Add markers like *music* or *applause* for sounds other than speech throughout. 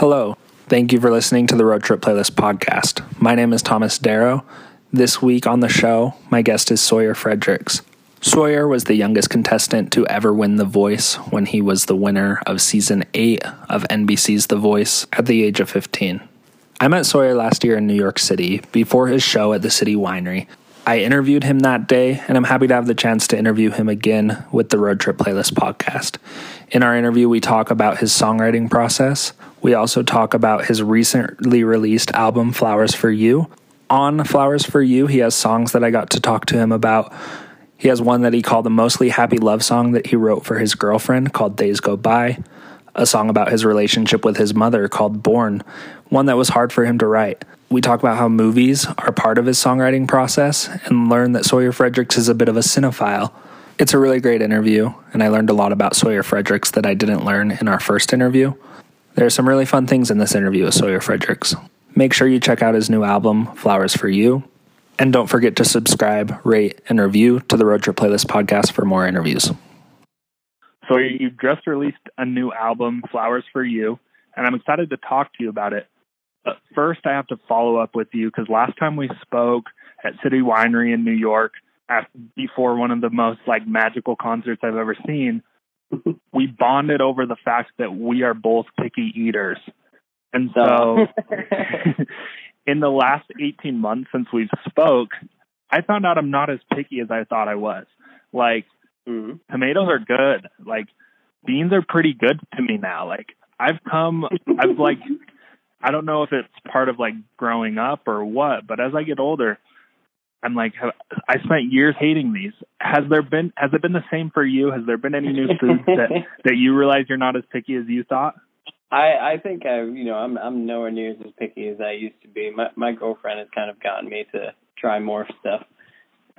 Hello. Thank you for listening to the Road Trip Playlist podcast. My name is Thomas Darrow. This week on the show, my guest is Sawyer Fredericks. Sawyer was the youngest contestant to ever win The Voice when he was the winner of season 8 of NBC's The Voice at the age of 15. I met Sawyer last year in New York City before his show at the City Winery. I interviewed him that day, and I'm happy to have the chance to interview him again with the Road Trip Playlist podcast. In our interview, we talk about his songwriting process. We also talk about his recently released album, Flowers for You. On Flowers for You, he has songs that I got to talk to him about he has one that he called the mostly happy love song that he wrote for his girlfriend called Days Go By, a song about his relationship with his mother called Born, one that was hard for him to write. We talk about how movies are part of his songwriting process and learn that Sawyer Fredericks is a bit of a cinephile. It's a really great interview, and I learned a lot about Sawyer Fredericks that I didn't learn in our first interview. There are some really fun things in this interview with Sawyer Fredericks. Make sure you check out his new album, Flowers for You, and don't forget to subscribe, rate, and review to the Road Trip Playlist podcast for more interviews. So you just released a new album, Flowers for You, and I'm excited to talk to you about it. But first, I have to follow up with you because last time we spoke at City Winery in New York, after, before one of the most like magical concerts I've ever seen, *laughs* we bonded over the fact that we are both picky eaters. And so *laughs* in the last 18 months since we've spoke, I found out I'm not as picky as I thought I was. Like mm-hmm. tomatoes are good. Like beans are pretty good to me now. Like I've come I've like I don't know if it's part of like growing up or what, but as I get older, I'm like I spent years hating these. Has there been has it been the same for you? Has there been any new foods that *laughs* that you realize you're not as picky as you thought? I I think I you know I'm I'm nowhere near as picky as I used to be. My my girlfriend has kind of gotten me to try more stuff. *laughs*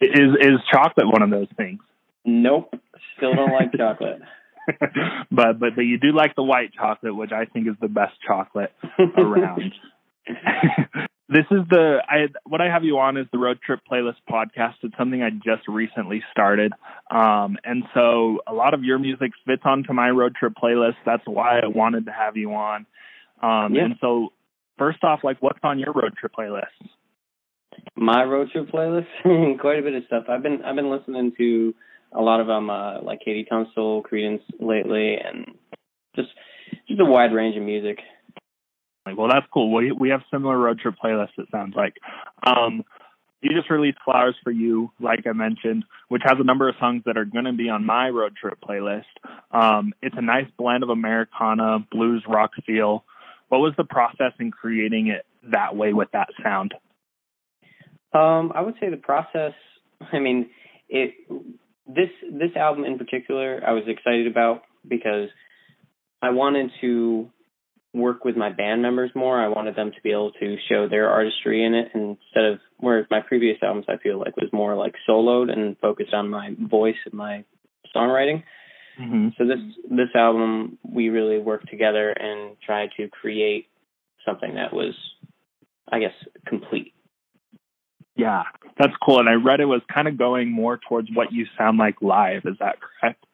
is is chocolate one of those things? Nope, still don't like chocolate. *laughs* *laughs* but but but you do like the white chocolate, which I think is the best chocolate around. *laughs* *laughs* This is the I what I have you on is the road trip playlist podcast. It's something I just recently started, um, and so a lot of your music fits onto my road trip playlist. That's why I wanted to have you on. Um, yeah. And so, first off, like, what's on your road trip playlist? My road trip playlist, quite a bit of stuff. I've been I've been listening to a lot of them uh, like KT Tunstall, Creedence lately, and just just a wide range of music. Well, that's cool. We we have similar road trip playlists. It sounds like. Um, you just released Flowers for You, like I mentioned, which has a number of songs that are going to be on my road trip playlist. Um, it's a nice blend of Americana, blues, rock feel. What was the process in creating it that way with that sound? Um, I would say the process. I mean, it this this album in particular, I was excited about because I wanted to work with my band members more. I wanted them to be able to show their artistry in it instead of whereas my previous albums I feel like was more like soloed and focused on my voice and my songwriting. Mm-hmm. So this this album we really worked together and tried to create something that was I guess complete. Yeah, that's cool. And I read it was kind of going more towards what you sound like live. Is that correct?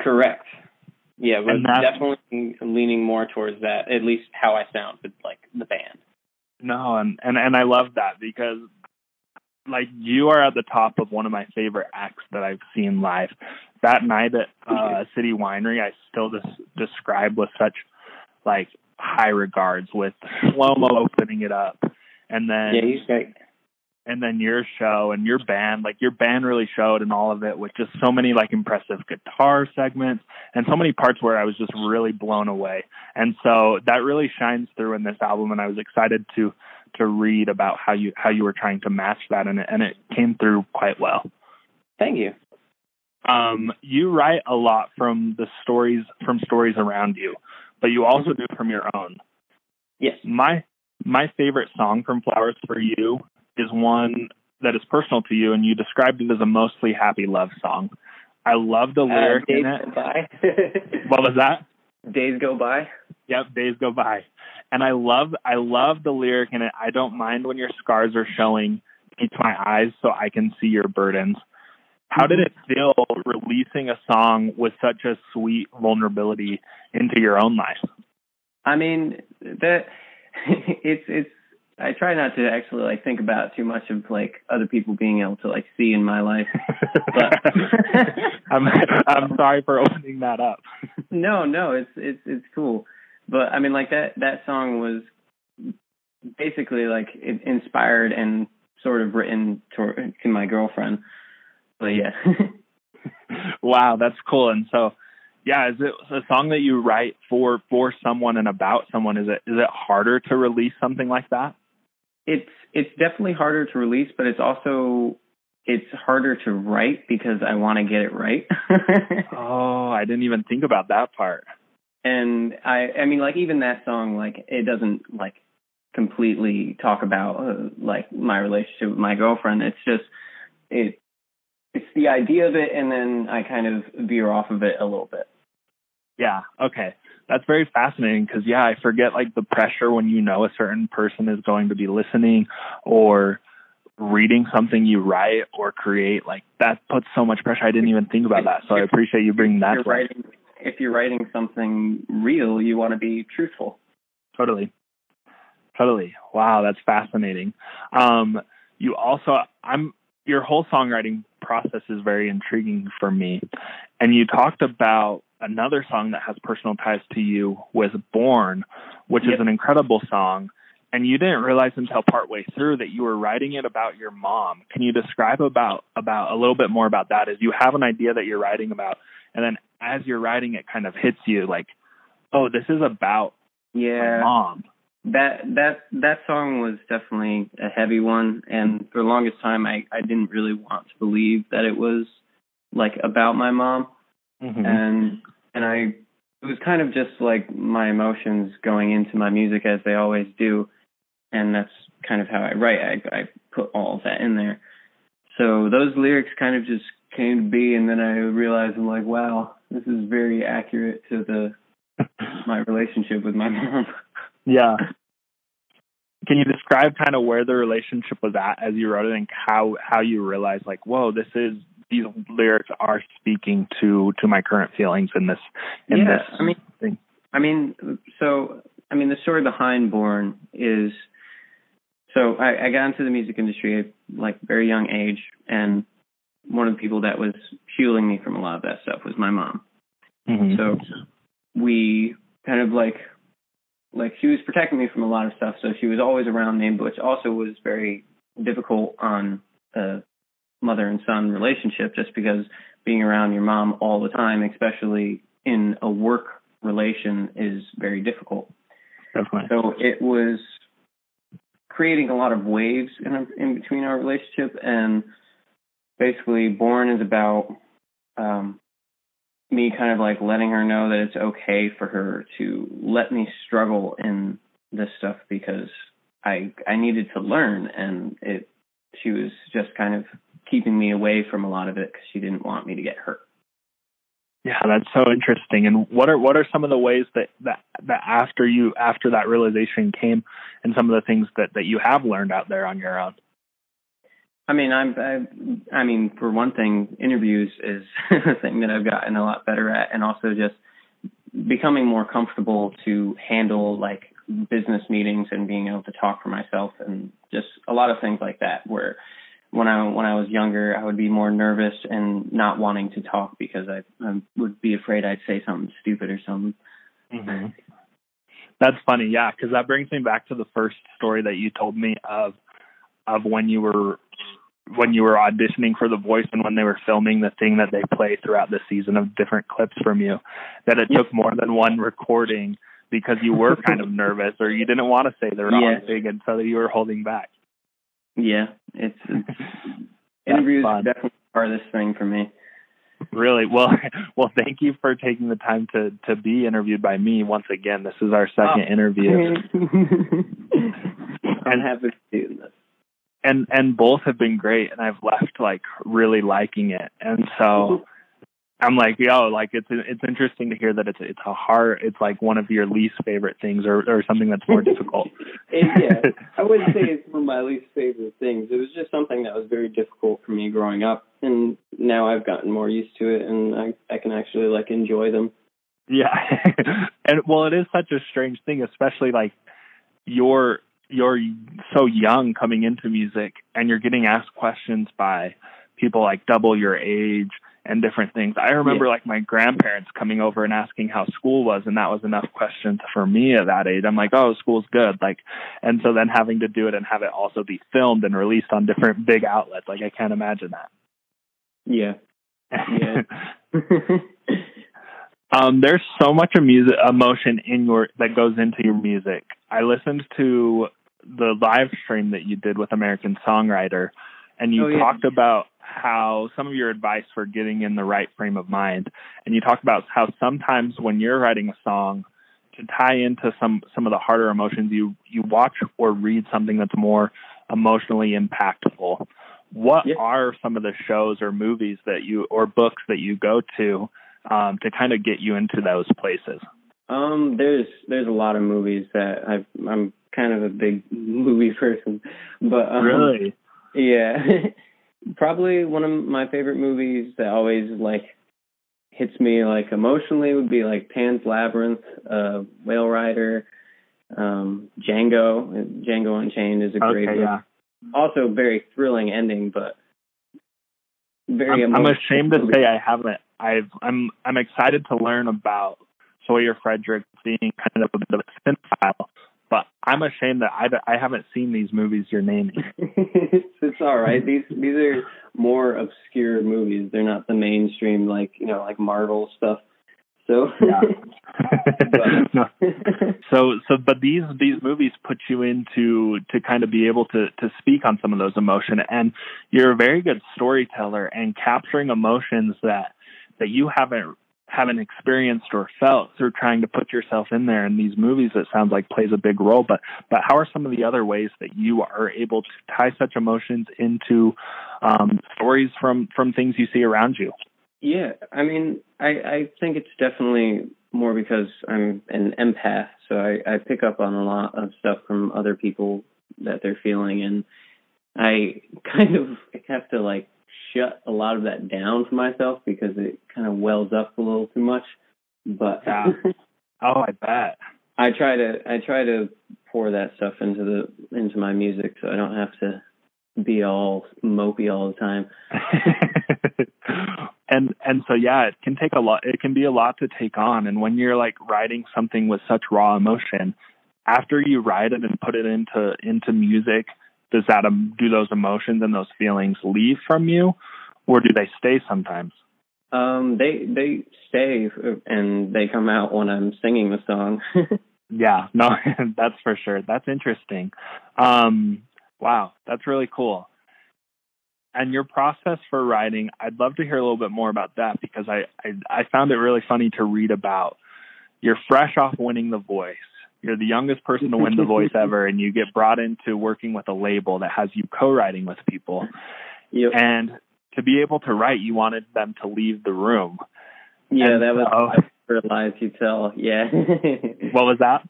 Correct. Yeah, but definitely leaning more towards that. At least how I sound with like the band. No, and and and I love that because like you are at the top of one of my favorite acts that I've seen live. That night at uh, City Winery, I still des- describe with such like high regards with slow mo opening it up, and then yeah, he's great and then your show and your band like your band really showed in all of it with just so many like impressive guitar segments and so many parts where I was just really blown away. And so that really shines through in this album and I was excited to to read about how you how you were trying to match that and it and it came through quite well. Thank you. Um you write a lot from the stories from stories around you but you also do from your own. Yes. My my favorite song from Flowers for You is one that is personal to you, and you described it as a mostly happy love song. I love the uh, lyric uh, in it. *laughs* what was that? Days go by. Yep, days go by. And I love I love the lyric in it. I don't mind when your scars are showing to my eyes so I can see your burdens. How did it feel releasing a song with such a sweet vulnerability into your own life? I mean that *laughs* it's it's I try not to actually like think about too much of like other people being able to like see in my life. *laughs* But I'm I'm sorry for opening that up. *laughs* no, no, it's it's it's cool. But I mean like that that song was basically like it inspired and sort of written to, to my girlfriend. But yeah. *laughs* wow, that's cool. And so yeah, is it a song that you write for for someone and about someone? Is it is it harder to release something like that? It's it's definitely harder to release, but it's also it's harder to write because I want to get it right. *laughs* oh, I didn't even think about that part. And I I mean like even that song like it doesn't like completely talk about uh, like my relationship with my girlfriend. It's just it it's the idea of it and then I kind of veer off of it a little bit. Yeah, okay that's very fascinating because yeah, I forget like the pressure when you know a certain person is going to be listening or reading something you write or create. Like that puts so much pressure. I didn't even think about that. So I appreciate you bringing that. If you're, writing, if you're writing something real, you want to be truthful. Totally. Totally. Wow, that's fascinating. Um, you also, I'm your whole songwriting process is very intriguing for me, and you talked about another song that has personal ties to you was Born, which yep. is an incredible song. And you didn't realize until partway through that you were writing it about your mom. Can you describe about about a little bit more about that? Is you have an idea that you're writing about, and then as you're writing, it kind of hits you like, oh, this is about yeah mom. That that that song was definitely a heavy one, and for the longest time, I I didn't really want to believe that it was like about my mom mm-hmm. and and I it was kind of just like my emotions going into my music as they always do, and that's kind of how I write. I I put all of that in there. So those lyrics kind of just came to be, and then I realized I'm like, wow, this is very accurate to the *laughs* my relationship with my mom. *laughs* Yeah. Can you describe kind of where the relationship was at as you wrote it, and how how you realized like, whoa, this is these lyrics are speaking to to my current feelings in this in yeah, this I mean, thing. I mean, so I mean, the story behind Born is so I, I got into the music industry at like very young age, and one of the people that was shielding me from a lot of that stuff was my mom. Mm-hmm. So we kind of like like she was protecting me from a lot of stuff, so she was always around me, which also was very difficult on a mother and son relationship just because being around your mom all the time, especially in a work relation, is very difficult. Definitely. So it was creating a lot of waves in, in between our relationship, and basically, Born is about um, me kind of like letting her know that it's okay for her to let me struggle in this stuff because I I needed to learn, and it she was just kind of keeping me away from a lot of it because she didn't want me to get hurt. Yeah, that's so interesting. And what are what are some of the ways that that that after you after that realization came, and some of the things that that you have learned out there on your own? I mean, I'm I, I mean, for one thing, interviews is *laughs* a thing that I've gotten a lot better at, and also just becoming more comfortable to handle like business meetings and being able to talk for myself and just a lot of things like that where when I when I was younger, I would be more nervous and not wanting to talk because I, I would be afraid I'd say something stupid or something. Mm-hmm. That's funny, yeah, because that brings me back to the first story that you told me of of when you were when you were auditioning for The Voice and when they were filming the thing that they play throughout the season of different clips from you. That it took more than one recording because you were kind of *laughs* nervous or you didn't want to say the wrong yeah. thing and so you were holding back. Yeah, it's, it's *laughs* interviews fun. are definitely the hardest thing for me. Really well, *laughs* well. Thank you for taking the time to to be interviewed by me once again. This is our second oh. interview. *laughs* I'm happy to do this. And and both have been great, and I've left like really liking it. And so mm-hmm. I'm like, yo, like it's it's interesting to hear that it's it's a hard, it's like one of your least favorite things, or or something that's more difficult. *laughs* yeah, *laughs* I wouldn't say it's one of my least favorite things. It was just something that was very difficult for me growing up, and now I've gotten more used to it, and I I can actually like enjoy them. Yeah, *laughs* and well, it is such a strange thing, especially like you're you're so young coming into music, and you're getting asked questions by people like double your age and different things. I remember yeah. like my grandparents coming over and asking how school was, and that was enough questions for me at that age. I'm like, oh, school's good. Like, and so then having to do it and have it also be filmed and released on different big outlets, like I can't imagine that. Yeah. Yeah. *laughs* *laughs* um, there's so much music emotion in your that goes into your music. I listened to the live stream that you did with American Songwriter, and you oh, yeah. talked about how some of your advice for getting in the right frame of mind, and you talked about how sometimes when you're writing a song to tie into some some of the harder emotions, you you watch or read something that's more emotionally impactful. What yeah. are some of the shows or movies that you or books that you go to um, to kind of get you into those places? Um, there's there's a lot of movies that I've, I'm kind of a big *laughs* movie person, but um, really, yeah, *laughs* probably one of my favorite movies that always like hits me like emotionally would be like Pan's Labyrinth, uh, Whale Rider, um, Django. Django Unchained is a okay, great movie. Yeah. Also, very thrilling ending, but very. I'm, I'm ashamed to say I haven't. I've I'm I'm excited to learn about Sawyer Frederick being kind of a bit of a cinephile, but I'm ashamed that I, I haven't seen these movies you're naming. it's, *laughs* it's all right. These these are more obscure movies. They're not the mainstream like you know like Marvel stuff. So yeah. *laughs* *laughs* no. so so but these these movies put you into to kind of be able to to speak on some of those emotion and you're a very good storyteller and capturing emotions that that you haven't haven't experienced or felt through trying to put yourself in there in these movies it sounds like plays a big role but but how are some of the other ways that you are able to tie such emotions into um, stories from from things you see around you? Yeah i mean i i think it's definitely more because i'm an empath so i i pick up on a lot of stuff from other people that they're feeling and i *laughs* kind of have to like shut a lot of that down for myself because it kind of wells up a little too much. But yeah. *laughs* oh, I bet. I try to I try to pour that stuff into the into my music so I don't have to be all mopey all the time. *laughs* and and so yeah, it can take a lot it can be a lot to take on and when you're like writing something with such raw emotion, after you write it and put it into into music, does that um, do those emotions and those feelings leave from you or do they stay sometimes? Um they they stay and they come out when i'm singing the song. *laughs* Yeah no *laughs* that's for sure. That's interesting. Um wow that's really cool. And your process for writing i'd love to hear a little bit more about that because i i, I found it really funny to read about you're fresh off winning the voice you're the youngest person to win the voice *laughs* ever and you get brought into working with a label that has you co-writing with people. Yep. and to be able to write you wanted them to leave the room. Yeah and that was so, for lies you tell. Yeah. *laughs* What was that?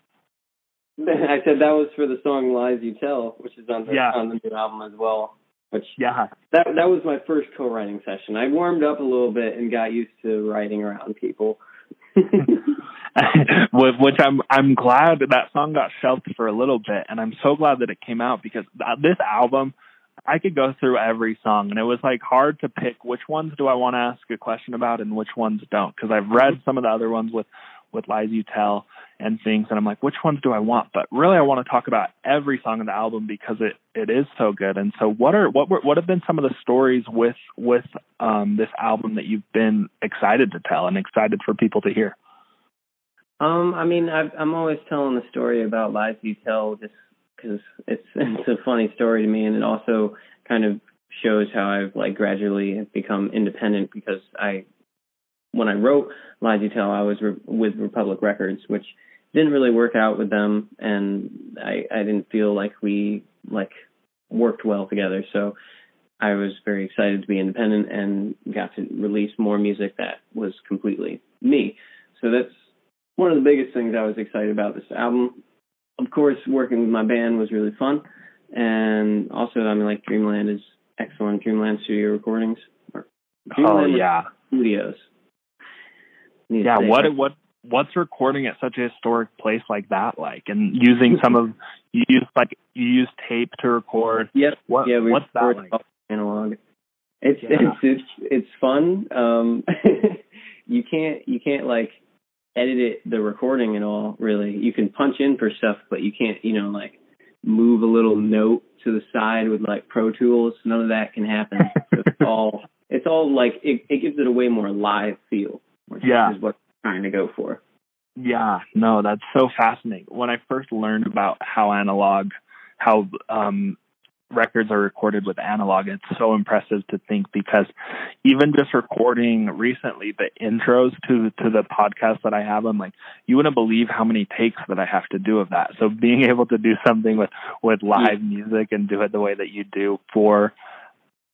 I said that was for the song lies you tell which is on the yeah. on the new album as well which yeah. that that was my first co-writing session. I warmed up a little bit and got used to writing around people *laughs* *laughs* which I'm I'm glad that that song got shelved for a little bit, and I'm so glad that it came out because this album, I could go through every song, and it was like hard to pick which ones do I want to ask a question about and which ones don't because I've read some of the other ones with with Lies You Tell and things, and I'm like, which ones do I want? But really, I want to talk about every song in the album because it it is so good. And so, what are what were what have been some of the stories with with um, this album that you've been excited to tell and excited for people to hear? Um, I mean, I've, I'm always telling the story about lies you tell, just because it's *laughs* it's a funny story to me, and it also kind of shows how I've like gradually become independent because I, when I wrote lies you tell, I was re- with Republic Records, which didn't really work out with them, and I I didn't feel like we like worked well together, so. I was very excited to be independent and got to release more music that was completely me. So that's one of the biggest things I was excited about this album. Of course, working with my band was really fun, and also, I mean, like Dreamland is excellent. Dreamland Studio Recordings. Dreamland oh yeah, Studios. Yeah, what what what's recording at such a historic place like that like and using some of *laughs* you use like you use tape to record yep what, yeah we what's that like analog it's Yeah. it's it's it's fun um *laughs* you can't you can't like edit it the recording and all really. You can punch in for stuff but you can't you know like move a little note to the side with like pro tools. None of that can happen. So *laughs* it's all it's all like it, it gives it a way more live feel which Yeah. is what I'm trying to go for. Yeah, no, that's so fascinating. When I first learned about how analog, how um, records are recorded with analog, it's so impressive to think because even just recording recently the intros to to the podcast that I have, I'm like, you wouldn't believe how many takes that I have to do of that. So being able to do something with with live music and do it the way that you do for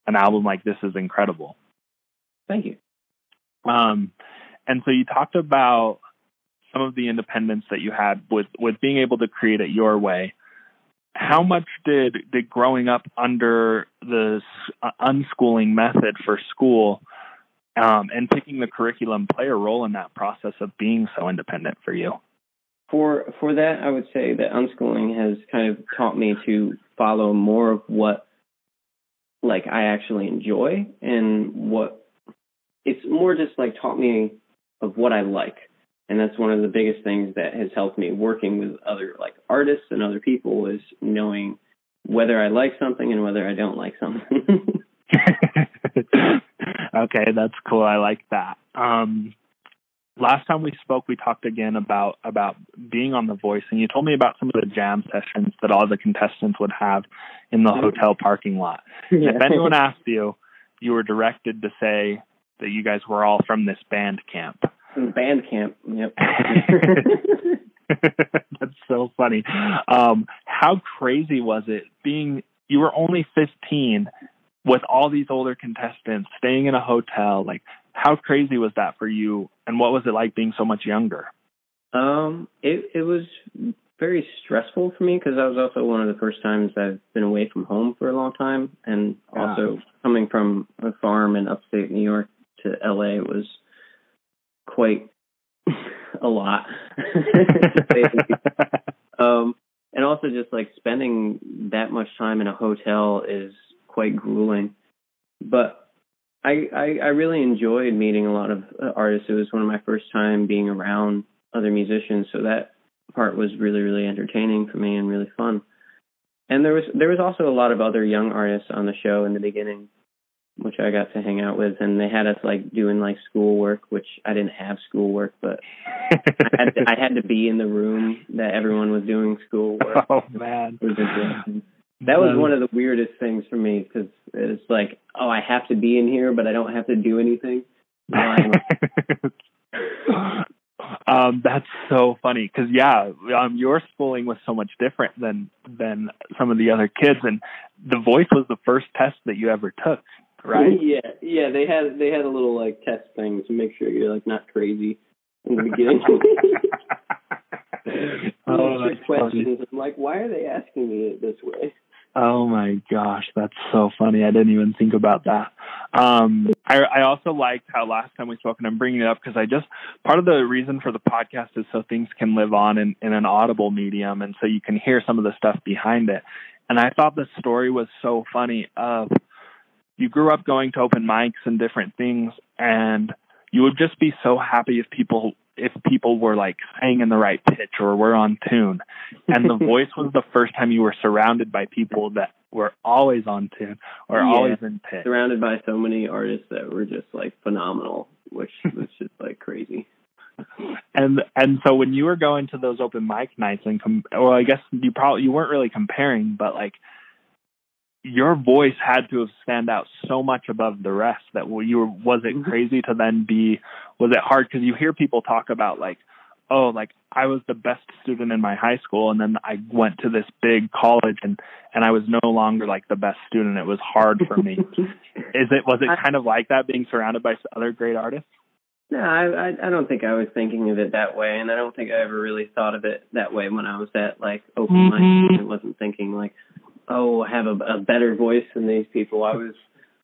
an album like this is incredible. thank you Um, and so you talked about some of the independence that you had with with being able to create it your way. How much did did growing up under the uh, unschooling method for school um, and picking the curriculum play a role in that process of being so independent for you? For for that, I would say that unschooling has kind of taught me to follow more of what like I actually enjoy and what it's more just like taught me of what I like. And that's one of the biggest things that has helped me working with other like artists and other people is knowing whether I like something and whether I don't like something. *laughs* okay, that's cool. I like that. Um, last time we spoke, we talked again about about being on The Voice, and you told me about some of the jam sessions that all the contestants would have in the Mhm. hotel parking lot. If anyone asked you, you were directed to say that you guys were all from this band camp. Band camp, yep. *laughs* *laughs* That's so funny. Um, how crazy was it being you were only 15 with all these older contestants staying in a hotel? Like, how crazy was that for you? And what was it like being so much younger? Um, it it was very stressful for me because that was also one of the first times I've been away from home for a long time, and Yeah. also coming from a farm in upstate New York to LA was quite *laughs* a lot. to say the least. um, and also just like spending that much time in a hotel is quite grueling. But I, I I really enjoyed meeting a lot of uh, artists. It was one of my first time being around other musicians, so that part was really really entertaining for me and really fun. And there was there was also a lot of other young artists on the show in the beginning, which I got to hang out with, and they had us like doing like schoolwork, which I didn't have schoolwork, but I had to, I had to be in the room that everyone was doing schoolwork. *laughs* oh man, was. That was one of the weirdest things for me because it's like, oh, I have to be in here, but I don't have to do anything. *laughs* Um, that's so funny because yeah, um, your schooling was so much different than than some of the other kids, and the voice was the first test that you ever took, right? *laughs* Yeah, yeah. They had they had a little like test thing to make sure you're like not crazy in the beginning. *laughs* *laughs* oh, that's funny. questions. I'm like, why are they asking me it this way? Oh my gosh, that's so funny. I didn't even think about that. Um, I, I also liked how last time we spoke, and I'm bringing it up because I just part of the reason for the podcast is so things can live on in, in an audible medium, and so you can hear some of the stuff behind it. And I thought the story was so funny. Of you grew up going to open mics and different things, and you would just be so happy if people if people were like sang in the right pitch or were on tune and the *laughs* voice was the first time you were surrounded by people that were always on tune or Yeah. always in pitch. Surrounded by so many artists that were just like phenomenal, which was just like crazy. And and so when you were going to those open mic nights and com- well, I guess you probably you weren't really comparing, but like your voice had to have stand out so much above the rest that well, you were was it Mhm. crazy to then be was it hard because you hear people talk about like oh like I was the best student in my high school and then I went to this big college and and I was no longer like the best student it was hard for me *laughs* is it was it I- kind of like that being surrounded by other great artists No, I, I I don't think I was thinking of it that way, and I don't think I ever really thought of it that way when I was at like open mic. I wasn't thinking like, oh, I have a, a better voice than these people. I was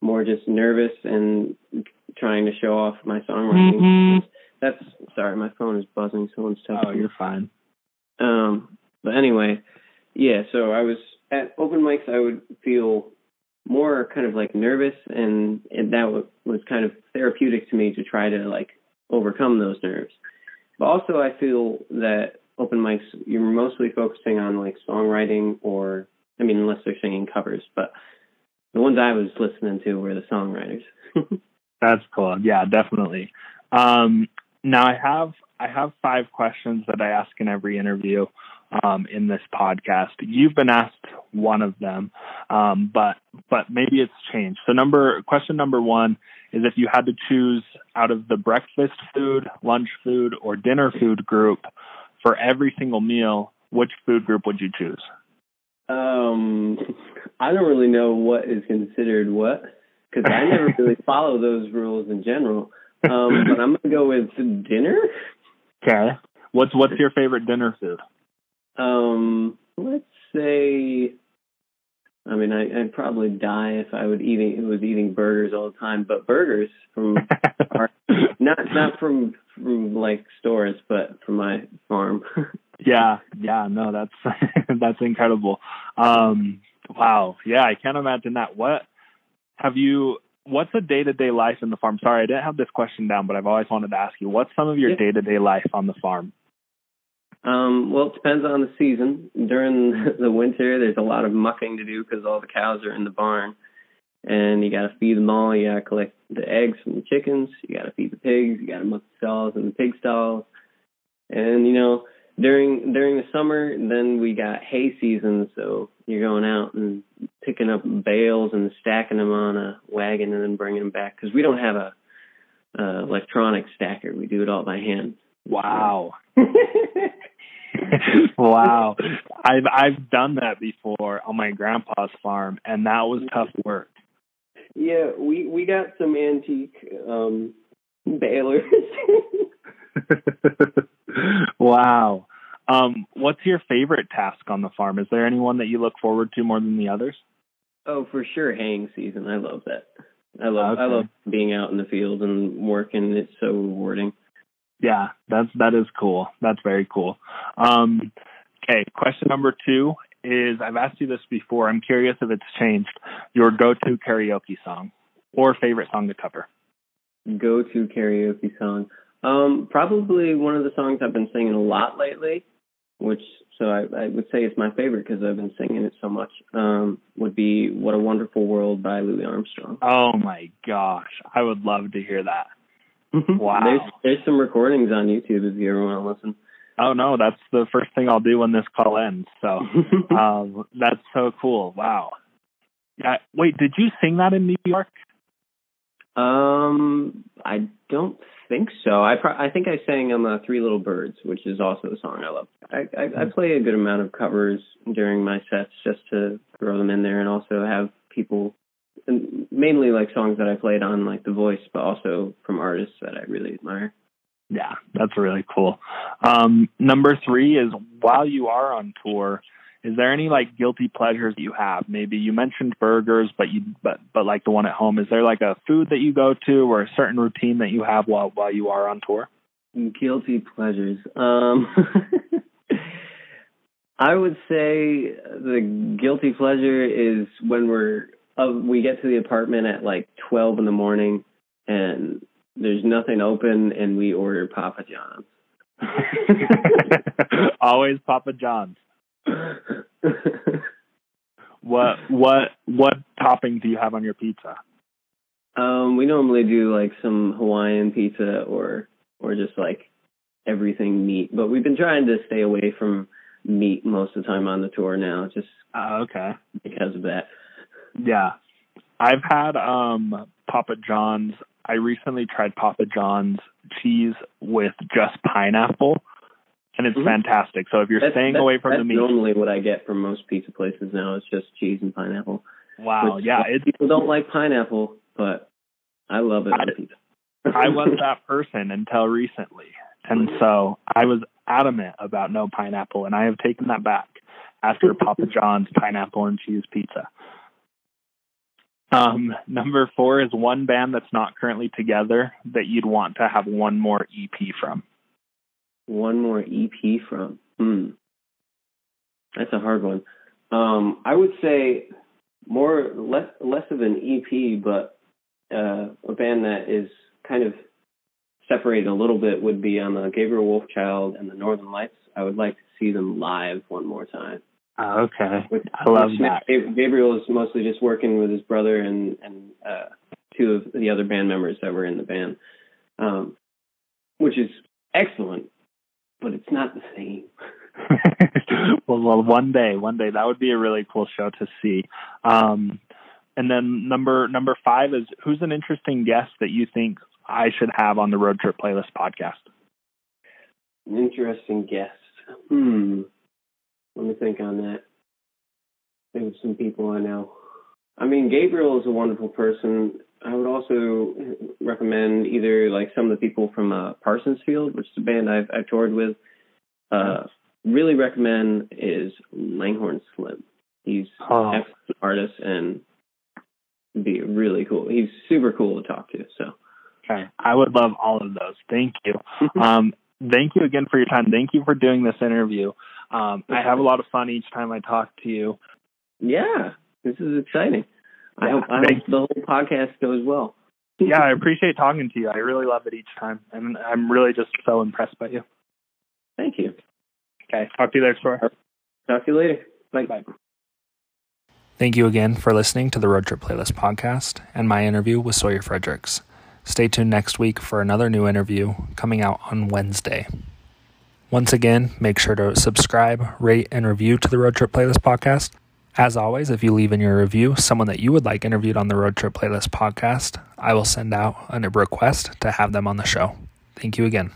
more just nervous and trying to show off my songwriting. Mhm. that's sorry, my phone is buzzing. Someone's texting. Oh, you're fine. Um, but anyway, yeah. So I was at open mics. I would feel more kind of like nervous, and, and that w- was kind of therapeutic to me to try to like overcome those nerves. But also, I feel that open mics you're mostly focusing on like songwriting, or I mean, unless they're singing covers, but the ones I was listening to were the songwriters. *laughs* That's cool. Yeah, definitely. Um, now I have I have five questions that I ask in every interview um, in this podcast. You've been asked one of them, um, but but maybe it's changed. So number question number one is if you had to choose out of the breakfast food, lunch food, or dinner food group for every single meal, which food group would you choose? Um, I don't really know what is considered what because I never *laughs* really follow those rules in general. Um, but I'm gonna go with dinner. Okay. What's what's your favorite dinner food? Um, let's say. I mean, I, I'd probably die if I would eating was eating burgers all the time. But burgers from our, *laughs* not not from from like stores, but from my farm. *laughs* yeah, yeah, no, that's *laughs* that's incredible. Um, wow, yeah, I can't imagine that. What have you? What's a day to day life in the farm? Sorry, I didn't have this question down, but I've always wanted to ask you. What's some of your day to day life on the farm? Um, well, it depends on the season. During *laughs* the winter, there's a lot of mucking to do because all the cows are in the barn, and you got to feed them all. You got to collect the eggs from the chickens. You got to feed the pigs. You got to muck the stalls and the pig stalls. And you know, during during the summer, then we got hay season, so you're going out and picking up bales and stacking them on a wagon and then bringing them back because we don't have a uh, electronic stacker. We do it all by hand. Wow. *laughs* wow. I've I've done that before on my grandpa's farm and that was tough work. Yeah, we we got some antique um balers. *laughs* *laughs* wow. Um what's your favorite task on the farm? Is there anyone that you look forward to more than the others? Oh, for sure haying season. I love that. I love Okay. I love being out in the field and working. It's so rewarding. Yeah, that's that is cool. That's very cool. Um, okay, question number two is I've asked you this before. I'm curious if it's changed. Your go-to karaoke song or favorite song to cover. Go to karaoke song. Um, probably one of the songs I've been singing a lot lately, which so I, I would say it's my favorite because I've been singing it so much. Um, would be "What a Wonderful World" by Louis Armstrong. Oh my gosh, I would love to hear that. Wow. there's there's some recordings on YouTube if you ever want to listen. Oh no, that's the first thing I'll do when this call ends. So *laughs* um, that's so cool. Wow. Yeah. Wait, did you sing that in New York? um, I don't think so. I pro- I think I sang on uh, Three Little Birds, which is also a song I love. I, I I play a good amount of covers during my sets just to throw them in there, and also have people, mainly like songs that I played on like The Voice, but also from artists that I really admire. Yeah, that's really cool. Um, number three is while you are on tour, is there any like guilty pleasures that you have? Maybe you mentioned burgers, but you but but like the one at home, is there like a food that you go to or a certain routine that you have while while you are on tour? Guilty pleasures. Um, *laughs* I would say the guilty pleasure is when we're uh, we get to the apartment at like twelve in the morning and there's nothing open and we order Papa John's. *laughs* Always Papa John's. *laughs* What what what topping do you have on your pizza? um, we normally do like some Hawaiian pizza or or just like everything meat, but we've been trying to stay away from meat most of the time on the tour now, just Uh, okay. because of that. Yeah. I've had um Papa John's. I recently tried Papa John's cheese with just pineapple and it's Mhm. fantastic. So if you're That's- staying that's- away from the meat, normally what I get from most pizza places now. It's just cheese and pineapple. wow, yeah, it's people don't like pineapple, but I love it on I- pizza. *laughs* I was that person until recently. And so I was adamant about no pineapple and I have taken that back after Papa John's pineapple and cheese pizza. Um, number four is one band that's not currently together that you'd want to have one more EP from. One more EP from. Hmm. That's a hard one. Um, I would say more less less of an EP, but uh, a band that is kind of separated a little bit would be on the Gabriel Wolfchild and the Northern Lights. I would like to see them live one more time. Uh, okay, With, I love that. Gabriel is mostly just working with his brother and and uh, two of the other band members that were in the band, um, which is excellent, but it's not the same. *laughs* well, well, one day, one day that would be a really cool show to see. Um, and then number number five is who's an interesting guest that you think I should have on the Road Trip Playlist podcast? An interesting guest. Hmm. Let me think on that. Think of some people I know. I mean, Gabriel is a wonderful person. I would also recommend either like some of the people from uh, Parsonsfield, which is a band I've, I've toured with. Uh, really recommend is Langhorne Slim. He's Oh. an excellent artist and be really cool. He's super cool to talk to. So Okay, I would love all of those. Thank you. *laughs* Um, thank you again for your time. Thank you for doing this interview. Um, I have a lot of fun each time I talk to you. Yeah, this is exciting. I hope I hope the whole podcast goes well. *laughs* Yeah, I appreciate talking to you. I really love it each time, and I'm really just so impressed by you. Thank you. Okay, talk to you later, Sawyer. Talk to you later. Bye. Bye. Thank you again for listening to the Road Trip Playlist podcast and my interview with Sawyer Fredericks. Stay tuned next week for another new interview coming out on Wednesday. Once again, make sure to subscribe, rate, and review to the Road Trip Playlist podcast. As always, if you leave in your review someone that you would like interviewed on the Road Trip Playlist podcast, I will send out a request to have them on the show. Thank you again.